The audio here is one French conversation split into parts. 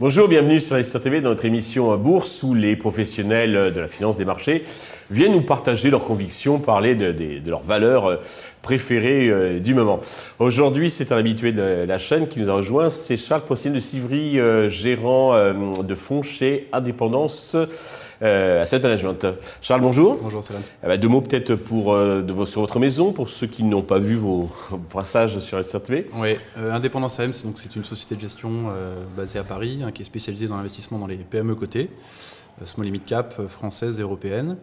Bonjour, bienvenue sur Investir TV dans notre émission Bourse où les professionnels de la finance des marchés viennent nous partager leurs convictions, parler de, de leurs valeurs préférées euh, du moment. Aujourd'hui, c'est un habitué de la chaîne qui nous a rejoint, c'est Charles Possible de Sivry, euh, gérant euh, de fonds chez Indépendance Asset Management. Charles, bonjour. Bonjour, Salam. Eh ben, deux mots peut-être pour, sur votre maison, pour ceux qui n'ont pas vu vos passages sur Investir TV. Oui, Indépendance AM, c'est une société de gestion basée à Paris, hein, qui est spécialisée dans l'investissement dans les PME cotées, small limit cap françaises et européennes.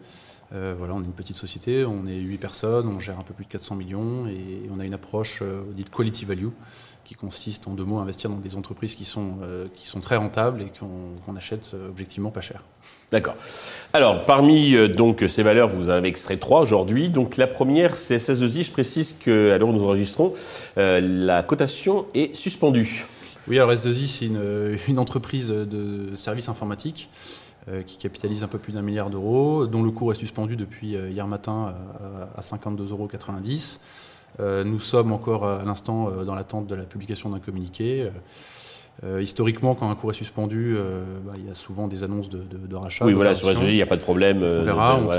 Euh, voilà, on est une petite société, on est 8 personnes, on gère un peu plus de 400 millions et on a une approche euh, dite quality value qui consiste en deux mots à investir dans des entreprises qui sont, euh, qui sont très rentables et qu'on achète objectivement pas cher. D'accord. Alors, parmi donc, ces valeurs, vous en avez extrait trois aujourd'hui. Donc, la première, c'est SS2I. Je précise qu'à l'heure où nous enregistrons, la cotation est suspendue. Oui, alors S2I, c'est une, une, entreprise de services informatiques qui capitalise un peu plus d'un milliard d'euros, dont le cours est suspendu depuis euh, hier matin euh, à 52,90 euros. Nous sommes encore à l'instant dans l'attente de la publication d'un communiqué. Euh, historiquement, quand un cours est suspendu, euh, bah, il y a souvent des annonces de, rachat. Oui, voilà, sur SEI, il n'y a pas de problème. On verra, on ne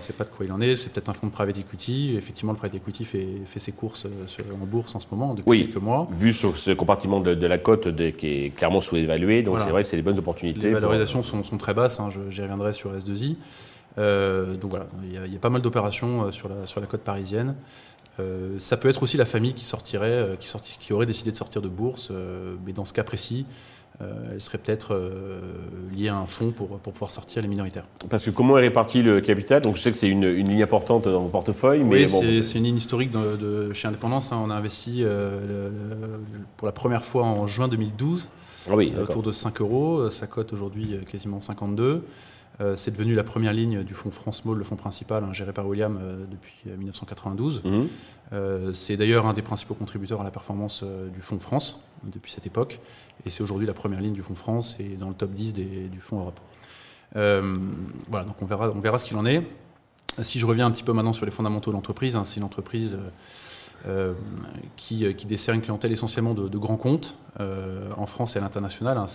sait, pas de quoi il en est. C'est peut-être un fonds de private equity. Effectivement, le private equity fait, ses courses en bourse en ce moment, depuis quelques mois. Vu sur ce compartiment de, la cote qui est clairement sous-évalué, donc c'est vrai que c'est des bonnes opportunités. Les valorisations sont, très basses, hein, j'y reviendrai sur S2I. Euh, donc voilà, il y, a, pas mal d'opérations sur la, sur la côte parisienne. Euh, ça peut être aussi la famille qui sortirait, euh, qui, qui, aurait décidé de sortir de bourse, euh, mais dans ce cas précis, elle serait peut-être liée à un fonds pour, pour, pouvoir sortir les minoritaires. Parce que comment est réparti le capital? Donc je sais que c'est une, ligne importante dans vos portefeuille. Oui, c'est une ligne historique de, chez Indépendance. Hein. On a investi pour la première fois en juin 2012, ah oui, autour de 5 euros. Ça cote aujourd'hui quasiment 52. Euh, c'est devenu la première ligne du fonds France Mall, le fonds principal, hein, géré par William euh, depuis 1992. Euh, mhm. c'est d'ailleurs un des principaux contributeurs à la performance du fonds France depuis cette époque. Et c'est aujourd'hui la première ligne du fonds France et dans le top 10 du fonds Europe. voilà, donc on verra, on verra ce qu'il en est. Si je reviens un petit peu maintenant sur les fondamentaux de l'entreprise, hein, c'est une entreprise qui, qui, dessert une clientèle essentiellement de, grands comptes en France et à l'international. Hein,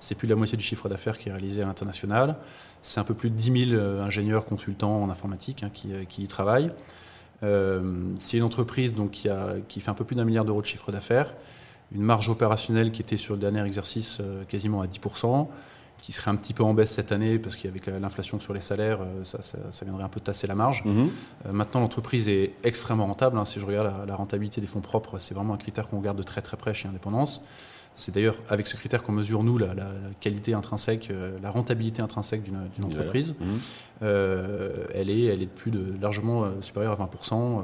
c'est plus de la moitié du chiffre d'affaires qui est réalisé à l'international. C'est un peu plus de 10 000 euh, ingénieurs consultants en informatique hein, euh, qui, y travaillent. Euh, c'est une entreprise donc, qui, fait un peu plus d'un milliard d'euros de chiffre d'affaires, une marge opérationnelle qui était sur le dernier exercice quasiment à 10%, qui serait un petit peu en baisse cette année parce qu'avec l'inflation sur les salaires, ça, viendrait un peu tasser la marge. Mhm. maintenant, l'entreprise est extrêmement rentable. Hein. si je regarde la, la, rentabilité des fonds propres, c'est vraiment un critère qu'on regarde de très très près chez Indépendance. C'est d'ailleurs avec ce critère qu'on mesure, nous, la, qualité intrinsèque, euh, la rentabilité intrinsèque d'une entreprise. Mmh. Euh, elle, est, elle est plus de, largement euh, supérieure à 20%.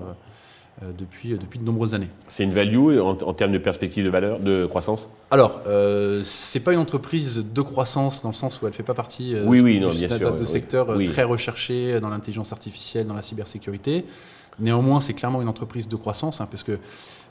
Depuis, depuis de nombreuses années. C'est une value en, termes de perspective de valeur, de croissance Alors, euh, ce n'est pas une entreprise de croissance dans le sens où elle ne fait pas partie oui, oui, de secteurs très recherchés dans l'intelligence artificielle, dans la cybersécurité. Néanmoins, c'est clairement une entreprise de croissance, hein, parce que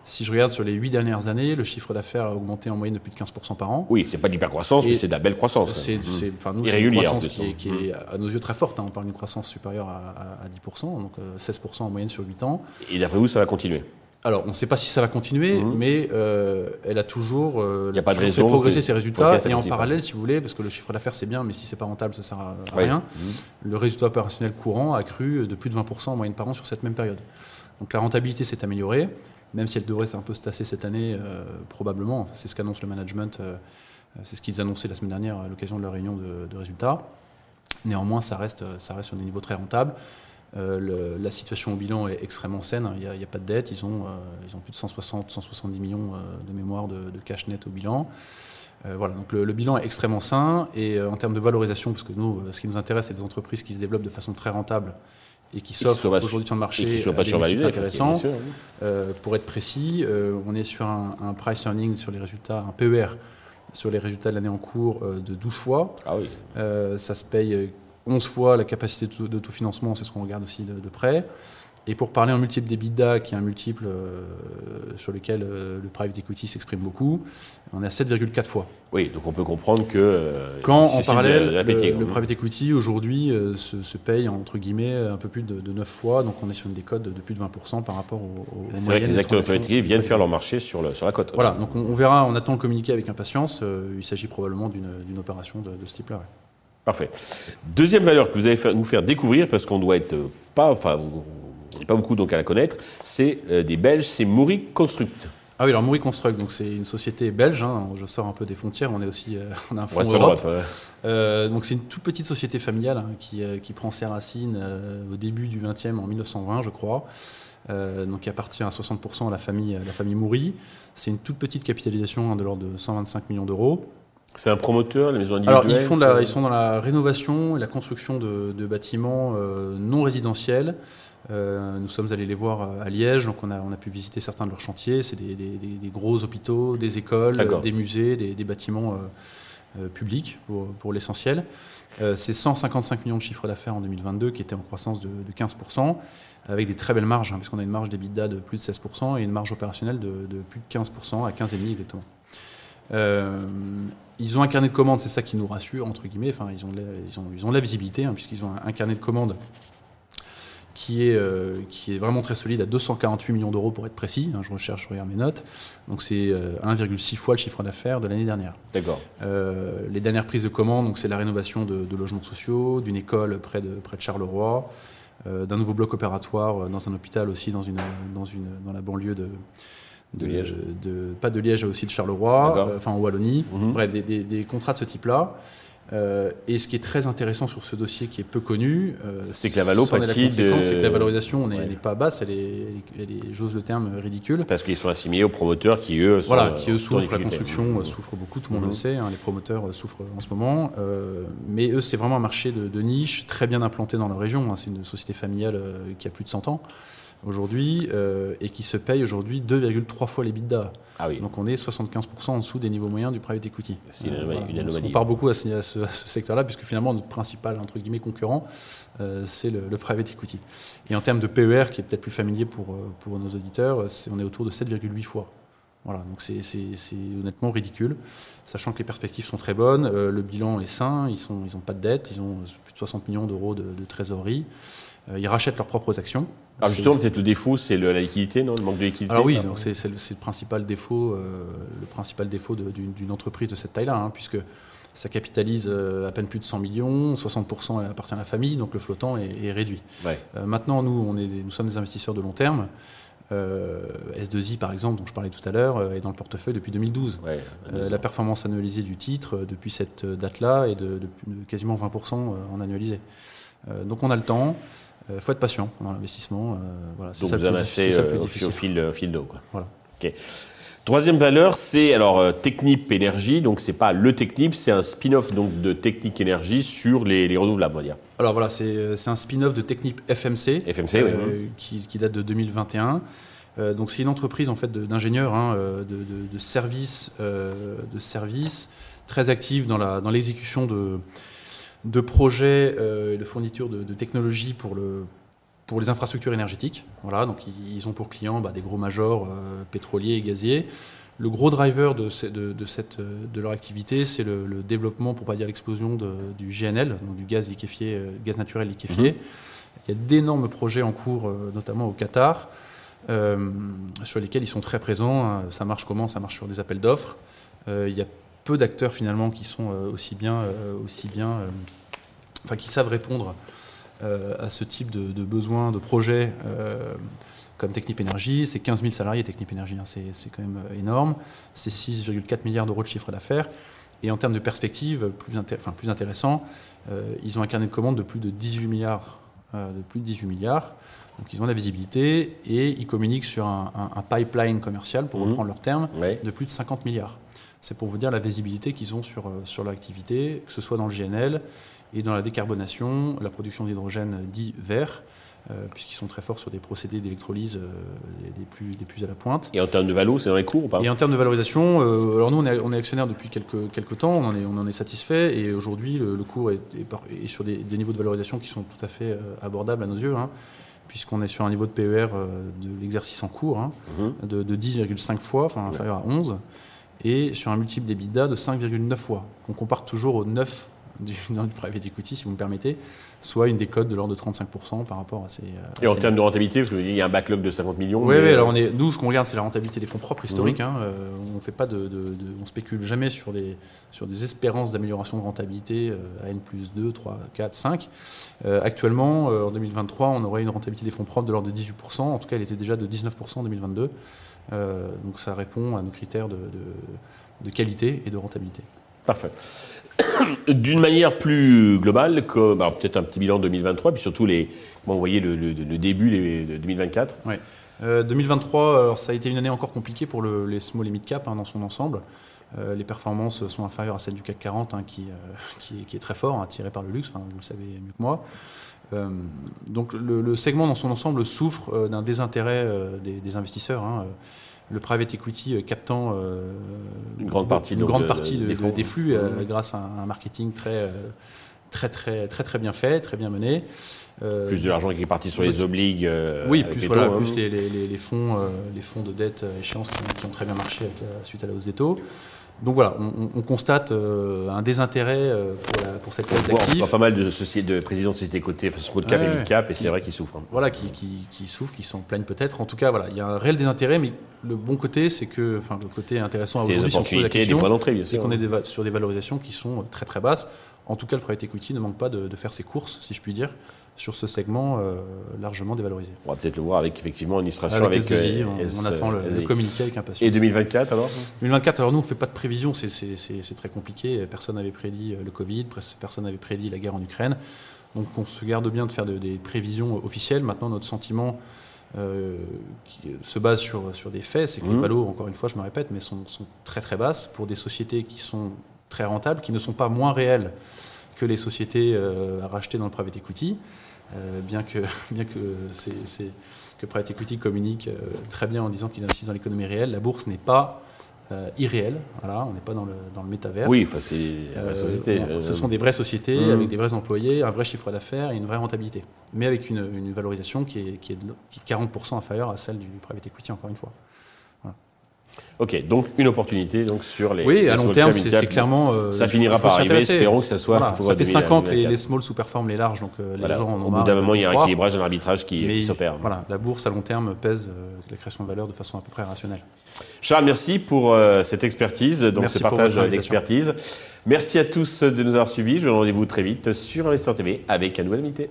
si je regarde sur les huit dernières années, le chiffre d'affaires a augmenté en moyenne de plus de 15% par an. Oui, c'est pas de l'hypercroissance, mais c'est de la belle croissance. C'est mmh. une croissance qui, est, mmh. à nos yeux très forte. Hein. On parle d'une croissance supérieure à, 10%, donc 16% euh, en moyenne sur 8 ans. Et d'après vous, ça va continuer? Alors, on ne sait pas si ça va continuer, mmh. mais euh, elle a toujours, euh, Il a pas de raison fait progresser ses résultats. Et en parallèle, si vous voulez, parce que le chiffre d'affaires c'est bien, mais si c'est pas rentable, ça sert à, rien. Le résultat opérationnel courant a cru de plus de 20% en moyenne par an sur cette même période. Donc la rentabilité s'est améliorée même si elle devrait un peu se tasser cette année, euh, probablement. c'est ce qu'annonce le management, euh, c'est ce qu'ils annonçaient la semaine dernière à l'occasion de leur réunion de, résultats. Néanmoins, ça reste, ça reste sur des niveaux très rentables. Euh, la situation au bilan est extrêmement saine, il n'y a, pas de dette, ils ont, ils ont plus de 160, 170 millions de mémoire de, cash net au bilan. voilà, donc le, bilan est extrêmement sain et en termes de valorisation, parce que nous, ce qui nous intéresse, c'est des entreprises qui se développent de façon très rentable et qui s'offre aujourd'hui sur le marché et qui ne pas survalué, intéressant. Euh, pour être précis, euh, on est sur un, price earning sur les résultats, un PER sur les résultats de l'année en cours euh, de 12 fois. Ah oui. ça se paye 11 fois la capacité de, tout financement, c'est ce qu'on regarde aussi de, près. Et pour parler en multiple d'EBITDA, qui est un multiple sur lequel le private equity s'exprime beaucoup, on est à 7,4 fois. Oui, donc on peut comprendre que... Quand en parallèle, le, private equity aujourd'hui se, paye entre guillemets un peu plus de, 9 fois, donc on est sur une décote de, plus de 20% par rapport aux, aux C'est vrai que les acteurs de private equity viennent faire leur marché sur, le, sur la cote. Voilà, donc on, verra, on attend le communiqué avec impatience. il s'agit probablement d'une opération de, ce type-là. Parfait. Deuxième valeur que vous allez nous faire découvrir, parce qu'on doit être euh, pas, enfin, pas beaucoup donc à la connaître, c'est euh, des Belges, c'est Maury Construct. Ah oui, alors Maury Construct, donc c'est une société belge. Hein, je sors un peu des frontières. On est aussi, euh, on a un fonds Europe. donc c'est une toute petite société familiale hein, qui, qui, prend ses racines au début du 20e, en 1920, je crois. donc qui appartient à 60% à la famille, à la famille Moury. C'est une toute petite capitalisation hein, de l'ordre de 125 millions d'euros. C'est un promoteur, les maisons individuelles Alors, ils, font ils sont dans la rénovation et la construction de, bâtiments euh, non résidentiels. Euh, nous sommes allés les voir à Liège, donc on a, on a pu visiter certains de leurs chantiers. C'est des, gros hôpitaux, des écoles, des musées, des, bâtiments euh, publics pour, l'essentiel. c'est 155 millions de chiffres d'affaires en 2022 qui étaient en croissance de, 15%, avec des très belles marges, hein, puisqu'on a une marge d'EBITDA de plus de 16% et une marge opérationnelle de, de plus de 15% à 15,5% exactement. Euh, ils ont un carnet de commandes, c'est ça qui nous rassure, entre guillemets. Enfin, ils ont, la, ils ont, ils ont la visibilité, hein, puisqu'ils ont un, carnet de commandes qui est, euh, qui est vraiment très solide, à 248 millions d'euros pour être précis. Hein, je recherche, je regarde mes notes. Donc c'est 1,6 euh, fois le chiffre d'affaires de l'année dernière. D'accord. les dernières prises de commandes, donc c'est la rénovation de, logements sociaux, d'une école près de, près de Charleroi, d'un nouveau bloc opératoire dans un hôpital aussi dans, une, dans, une, dans la banlieue de, de, Liège. De, pas de Liège, aussi de Charleroi, euh, enfin en Wallonie. Mhm. Bref, des, contrats de ce type-là. Euh, et ce qui est très intéressant sur ce dossier qui est peu connu, euh, c'est que la valo C'est que la valorisation n'est pas basse, elle est, j'ose le terme, ridicule. Parce qu'ils sont assimilés aux promoteurs qui eux, sont, voilà, qui eux souffrent, la construction souffre beaucoup, tout le monde le mhm. sait, hein, les promoteurs souffrent en ce moment. mais eux, c'est vraiment un marché de, niche, très bien implanté dans la région. Hein. c'est une société familiale qui a plus de 100 ans aujourd'hui euh, et qui se paye aujourd'hui 2,3 fois les bidas. Ah oui. Donc on est 75% en dessous des niveaux moyens du private equity. C'est une, On part beaucoup à ce, secteur-là puisque finalement notre principal entre guillemets concurrent euh, c'est le, private equity. Et en termes de PER qui est peut-être plus familier pour, euh, pour nos auditeurs, on est autour de 7,8 fois. Voilà, donc c'est honnêtement ridicule, sachant que les perspectives sont très bonnes, le bilan est sain, ils n'ont ils pas de dette, ils ont plus de 60 millions d'euros de, de, trésorerie, ils rachètent leurs propres actions. Alors justement, peut-être le défaut, c'est la liquidité, non Le manque de liquidité Alors oui, c'est le, principal défaut, euh, le principal défaut d'une entreprise de cette taille-là, hein, puisque ça capitalise euh, à peine plus de 100 millions, 60% appartient à la famille, donc le flottant est, réduit. Euh, maintenant, nous, on est, nous sommes des investisseurs de long terme. S2I, par exemple, dont je parlais tout à l'heure, est dans le portefeuille depuis 2012. la performance annualisée du titre depuis cette date-là est de, de, quasiment 20% en annualisé. donc on a le temps. Il euh, faut être patient dans l'investissement. Euh, voilà, Donc ça vous amassez euh, au, fil, fil d'eau. Voilà. Troisième valeur, c'est alors Technip Énergie. Donc c'est pas le Technip, c'est un spin-off donc de Technip Énergie sur les, renouvelables, on va dire. Alors voilà, c'est un spin-off de Technip FMC, FMC qui, qui, date de 2021. donc c'est une entreprise en fait d'ingénieurs, hein, de, de, de, services, de services très active dans l'exécution dans de de projets euh, et de fourniture de, technologies pour, le, pour les infrastructures énergétiques. Voilà, donc ils ont pour clients bah, des gros majors euh, pétroliers et gaziers. Le gros driver de, de, cette, de leur activité, c'est le, développement, pour pas dire l'explosion du GNL, donc du gaz liquéfié, euh, gaz naturel liquéfié. Mhm. Il y a d'énormes projets en cours, notamment au Qatar, sur lesquels ils sont très présents. Ça marche comment? Ça marche sur des appels d'offres. il y a peu d'acteurs finalement qui sont euh, aussi bien, euh, aussi bien euh, enfin, qui savent répondre à ce type de, besoins, de projets comme Technip Énergie. C'est 15 000 salariés Technip Énergie, hein, c'est quand même énorme. C'est 6,4 milliards d'euros de chiffre d'affaires. Et en termes de perspective, plus, enfin, plus intéressant, ils ont un carnet de commandes de plus de 18 milliards. de plus de 18 milliards. Donc ils ont la visibilité et ils communiquent sur un, pipeline commercial, pour mmh. reprendre leur terme, de plus de 50 milliards. C'est pour vous dire la visibilité qu'ils ont sur, euh, sur l'activité, que ce soit dans le GNL et dans la décarbonation, la production d'hydrogène dit vert, euh, puisqu'ils sont très forts sur des procédés d'électrolyse euh, des, plus, des plus à la pointe. Et en termes de valo, c'est dans les cours ou pas? Et en termes de valorisation, alors nous on est, on est, actionnaire depuis quelques, quelques temps, on en est, on en est satisfait, et aujourd'hui le, cours est, est, sur des, niveaux de valorisation qui sont tout à fait abordables à nos yeux. Hein. puisqu'on est sur un niveau de PER de l'exercice en cours hein, de, de 10,5 fois, enfin inférieur à 11, et sur un multiple d'EBITDA de 5,9 fois. On compare toujours au 9 du, private equity, si vous me permettez, soit une décote de l'ordre de 35% par rapport à ces. à Et en ces- termes de rentabilité, parce qu'il y a un backlog de 50 millions. oui, mais, oui, euh, alors on est, nous, ce qu'on regarde, c'est la rentabilité des fonds propres historiques. Mhm. hein, euh, on fait pas de, de- de- on spécule jamais sur des, sur des espérances d'amélioration de rentabilité euh, à N plus 2, 3, 4, 5. Euh, actuellement, euh, en 2023, on aurait une rentabilité des fonds propres de l'ordre de 18%. En tout cas, elle était déjà de 19% en 2022. Euh, donc ça répond à nos critères de, de- de qualité et de rentabilité. Parfait. D'une manière plus globale, alors peut-être un petit bilan 2023, puis surtout les, comment vous voyez le, le- le début de 2024. Euh, 2023, alors ça a été une année encore compliquée pour le- les small et mid cap hein, dans son ensemble. Euh, les performances sont inférieures à celles du CAC 40, hein, qui, euh, qui, est- qui est très fort, hein, tiré par le luxe, vous le savez mieux que moi. Euh, donc le, le segment dans son ensemble souffre euh, d'un désintérêt euh, des, des investisseurs. hein. Le private equity captant Une grande partie, une grande de- partie de- des de- fonds. des flux Mhm. grâce à un, un marketing très, très, très, très, très bien fait, très bien mené. Plus de l'argent qui est parti sur les obligues. oui, plus, les voilà, taux, hein. plus les, les- fonds, les fonds de dette à échéance qui, qui ont très bien marché avec suite à la hausse des taux. Donc voilà, on, on- on constate euh, un désintérêt euh, pour, la- pour cette classe voit, on voit d'actifs. pas mal de, sociétés, de présidents de sociétés cotées, enfin, small cap Ouais, et ouais. mid cap, et c'est vrai qu'ils souffrent. hein. Voilà, qui, qui, qui souffrent, qui s'en plaignent peut-être. En tout cas, voilà, il y a un réel désintérêt, mais le bon côté, c'est que, enfin, le côté intéressant les aujourd'hui, si on se pose la question, c'est qu'on est des sur des valorisations qui sont très très basses. En tout cas, le private equity ne manque pas de, de faire ses courses, si je puis dire, sur ce segment euh, largement dévalorisé. On va peut-être le voir avec effectivement une illustration Avec, avec, SDJ, euh, on, S- on attend le, le SDJ. communiqué avec impatience. Et 2024 alors? 2024, alors nous, on ne fait pas de prévision, c'est- très compliqué. Personne n'avait prédit euh, le Covid, personne n'avait prédit la guerre en Ukraine. Donc on se garde bien de faire de- des prévisions officielles. Maintenant, notre sentiment euh, qui se base sur, sur des faits, c'est que les Mhm. valos, encore une fois, je me répète, mais sont, sont très très basses pour des sociétés qui sont très rentables, qui ne sont pas moins réelles que les sociétés euh, à racheter dans le private equity. Euh, bien que, bien que, c'est- que private equity communique euh, très bien en disant qu'ils investissent dans l'économie réelle, la bourse n'est pas euh, irréelle. Voilà, on n'est pas dans le, dans le métaverse. Oui, enfin, c'est Euh, société. euh, ce sont des vraies sociétés Mhm. avec des vrais employés, un vrai chiffre d'affaires et une vraie rentabilité. Mais avec une, une valorisation qui est, qui, est de qui est 40% inférieure à celle du private equity, encore une fois. Ok, donc une opportunité donc sur les. Oui, les à long terme, c'est clairement. euh, Ça finira par arriver, espérons que ça soit. Voilà, ça fait 5 ans que les, 2024. les small sous-performent les larges, donc euh, les gens en ont Au bout d'un moment, il y a un équilibrage, un arbitrage qui, s'opère. Voilà, la bourse à long terme pèse euh, la création de valeur de façon à peu près rationnelle. Charles, merci pour euh, cette expertise, donc Merci ce partage d'expertise. Merci à tous de nous avoir suivis. Je vous rendez-vous très vite sur Investor TV avec un nouvel invité.